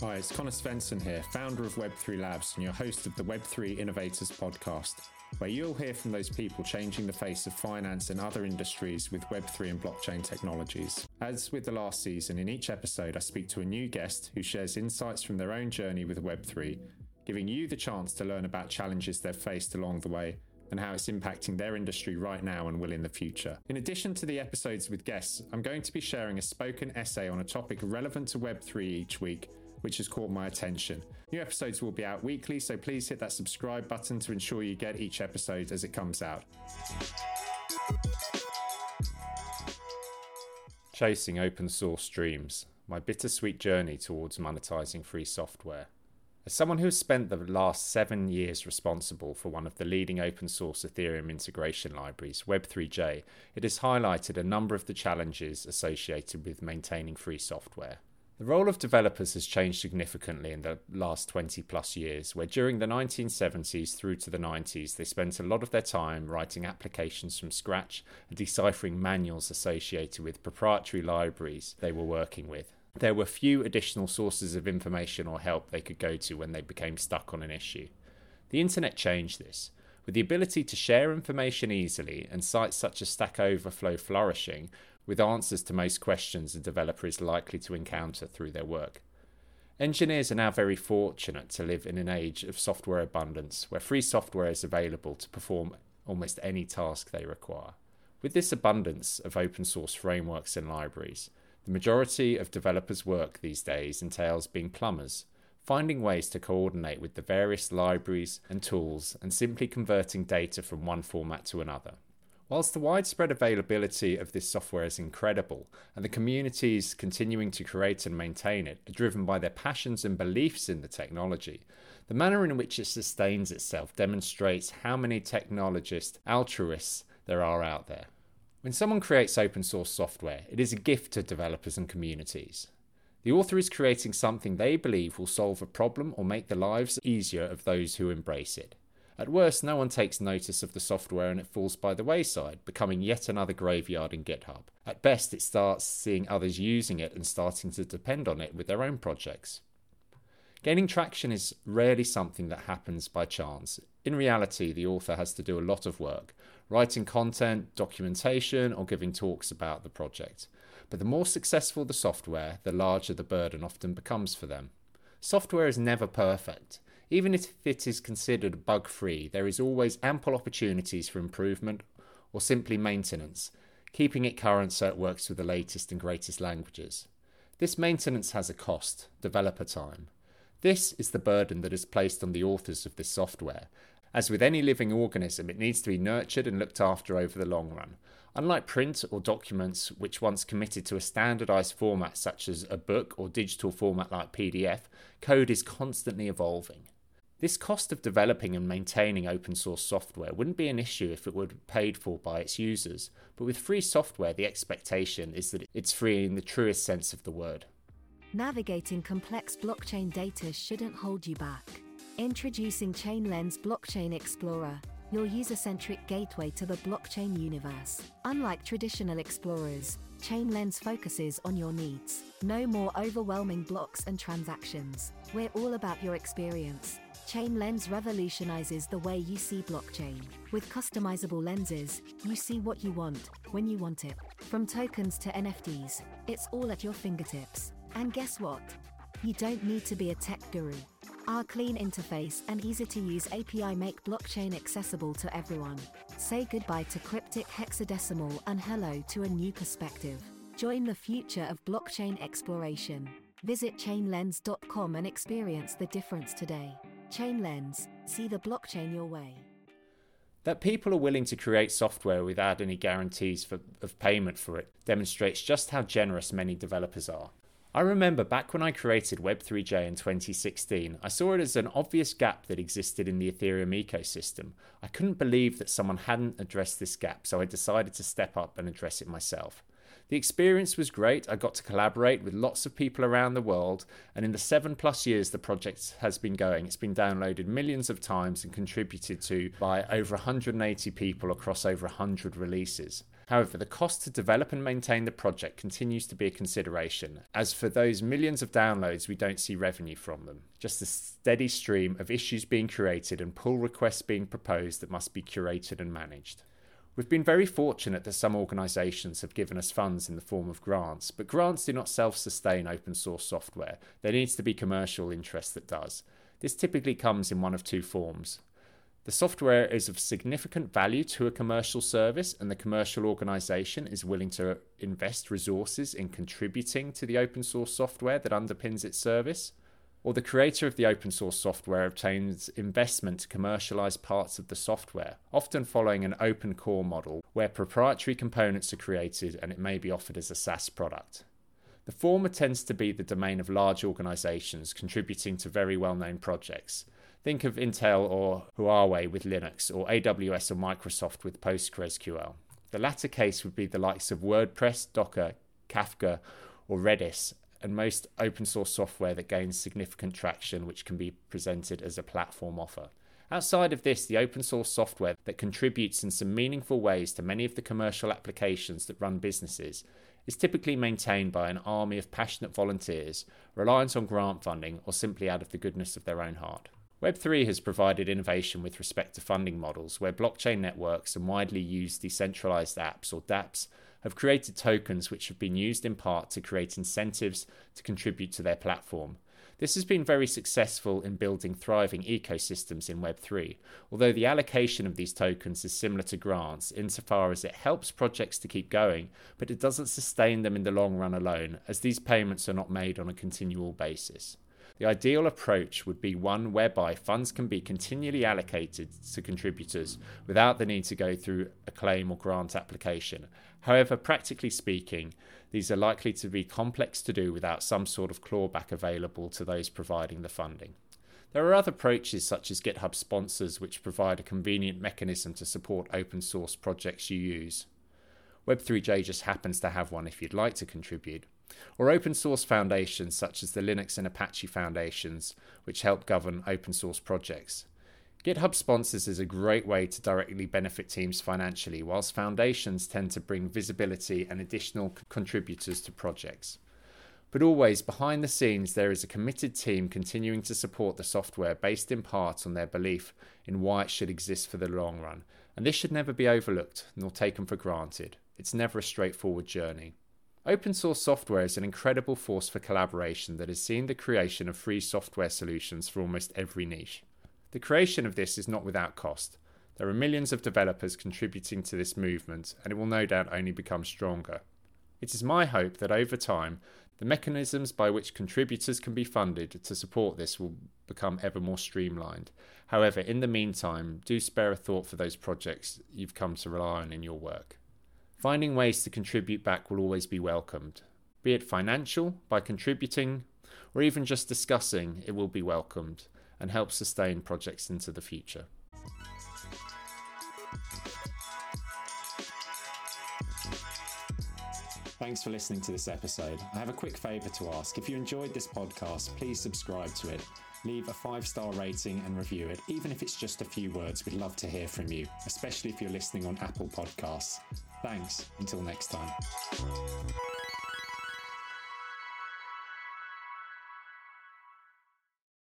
Hi, it's Conor Svensson here, founder of Web3 Labs and your host of the Web3 Innovators podcast, where you'll hear from those people changing the face of finance and other industries with Web3 and blockchain technologies. As with the last season, in each episode, I speak to a new guest who shares insights from their own journey with Web3, giving you the chance to learn about challenges they've faced along the way and how it's impacting their industry right now and will in the future. In addition to the episodes with guests, I'm going to be sharing a spoken essay on a topic relevant to Web3 each week which has caught my attention. New episodes will be out weekly, so please hit that subscribe button to ensure you get each episode as it comes out. Chasing open source dreams, my bittersweet journey towards monetizing free software. As someone who has spent the last seven years responsible for one of the leading open source Ethereum integration libraries, Web3j, it has highlighted a number of the challenges associated with maintaining free software. The role of developers has changed significantly in the last 20 plus years, where during the 1970s through to the 90s, they spent a lot of their time writing applications from scratch and deciphering manuals associated with proprietary libraries they were working with. There were few additional sources of information or help they could go to when they became stuck on an issue. The internet changed this. With the ability to share information easily and sites such as Stack Overflow flourishing, with answers to most questions a developer is likely to encounter through their work. Engineers are now very fortunate to live in an age of software abundance where free software is available to perform almost any task they require. With this abundance of open source frameworks and libraries, the majority of developers' work these days entails being plumbers, finding ways to coordinate with the various libraries and tools, and simply converting data from one format to another. Whilst the widespread availability of this software is incredible, and the communities continuing to create and maintain it are driven by their passions and beliefs in the technology, the manner in which it sustains itself demonstrates how many technologists, altruists there are out there. When someone creates open source software, it is a gift to developers and communities. The author is creating something they believe will solve a problem or make the lives easier of those who embrace it. At worst, no one takes notice of the software and it falls by the wayside, becoming yet another graveyard in GitHub. At best, it starts seeing others using it and starting to depend on it with their own projects. Gaining traction is rarely something that happens by chance. In reality, the author has to do a lot of work, writing content, documentation, or giving talks about the project. But the more successful the software, the larger the burden often becomes for them. Software is never perfect. Even if it is considered bug free, there is always ample opportunities for improvement or simply maintenance, keeping it current so it works with the latest and greatest languages. This maintenance has a cost, developer time. This is the burden that is placed on the authors of this software. As with any living organism, it needs to be nurtured and looked after over the long run. Unlike print or documents, which once committed to a standardized format such as a book or digital format like PDF, code is constantly evolving. This cost of developing and maintaining open source software wouldn't be an issue if it were paid for by its users, but with free software, the expectation is that it's free in the truest sense of the word. Navigating complex blockchain data shouldn't hold you back. Introducing ChainLens Blockchain Explorer, your user centric gateway to the blockchain universe. Unlike traditional explorers, ChainLens focuses on your needs. No more overwhelming blocks and transactions. We're all about your experience. ChainLens revolutionizes the way you see blockchain. With customizable lenses, you see what you want, when you want it. From tokens to NFTs, it's all at your fingertips. And guess what? You don't need to be a tech guru. Our clean interface and easy to use API make blockchain accessible to everyone. Say goodbye to cryptic hexadecimal and hello to a new perspective. Join the future of blockchain exploration. Visit chainlens.com and experience the difference today. ChainLens, see the blockchain your way. That people are willing to create software without any guarantees for, of payment for it demonstrates just how generous many developers are. I remember back when I created Web3j in 2016, I saw it as an obvious gap that existed in the Ethereum ecosystem. I couldn't believe that someone hadn't addressed this gap, so I decided to step up and address it myself. The experience was great. I got to collaborate with lots of people around the world, and in the seven plus years the project has been going, it's been downloaded millions of times and contributed to by over 180 people across over 100 releases. However, the cost to develop and maintain the project continues to be a consideration, as for those millions of downloads, we don't see revenue from them. Just a steady stream of issues being created and pull requests being proposed that must be curated and managed. We've been very fortunate that some organisations have given us funds in the form of grants, but grants do not self sustain open source software. There needs to be commercial interest that does. This typically comes in one of two forms. The software is of significant value to a commercial service, and the commercial organisation is willing to invest resources in contributing to the open source software that underpins its service or the creator of the open source software obtains investment to commercialize parts of the software, often following an open core model where proprietary components are created and it may be offered as a SaaS product. The former tends to be the domain of large organizations contributing to very well known projects. Think of Intel or Huawei with Linux, or AWS or Microsoft with PostgreSQL. The latter case would be the likes of WordPress, Docker, Kafka, or Redis, and most open source software that gains significant traction, which can be presented as a platform offer. Outside of this, the open source software that contributes in some meaningful ways to many of the commercial applications that run businesses is typically maintained by an army of passionate volunteers, reliant on grant funding, or simply out of the goodness of their own heart. Web3 has provided innovation with respect to funding models, where blockchain networks and widely used decentralized apps, or dApps, have created tokens which have been used in part to create incentives to contribute to their platform. This has been very successful in building thriving ecosystems in Web3, although the allocation of these tokens is similar to grants insofar as it helps projects to keep going, but it doesn't sustain them in the long run alone, as these payments are not made on a continual basis. The ideal approach would be one whereby funds can be continually allocated to contributors without the need to go through a claim or grant application. However, practically speaking, these are likely to be complex to do without some sort of clawback available to those providing the funding. There are other approaches such as GitHub sponsors, which provide a convenient mechanism to support open source projects you use. Web3j just happens to have one if you'd like to contribute or open source foundations such as the Linux and Apache foundations, which help govern open source projects. GitHub sponsors is a great way to directly benefit teams financially, whilst foundations tend to bring visibility and additional contributors to projects. But always behind the scenes, there is a committed team continuing to support the software based in part on their belief in why it should exist for the long run. And this should never be overlooked nor taken for granted. It's never a straightforward journey. Open source software is an incredible force for collaboration that has seen the creation of free software solutions for almost every niche. The creation of this is not without cost. There are millions of developers contributing to this movement, and it will no doubt only become stronger. It is my hope that over time, the mechanisms by which contributors can be funded to support this will become ever more streamlined. However, in the meantime, do spare a thought for those projects you've come to rely on in your work. Finding ways to contribute back will always be welcomed. Be it financial, by contributing, or even just discussing, it will be welcomed and help sustain projects into the future. Thanks for listening to this episode. I have a quick favour to ask. If you enjoyed this podcast, please subscribe to it. Leave a five star rating and review it, even if it's just a few words. We'd love to hear from you, especially if you're listening on Apple Podcasts. Thanks. Until next time.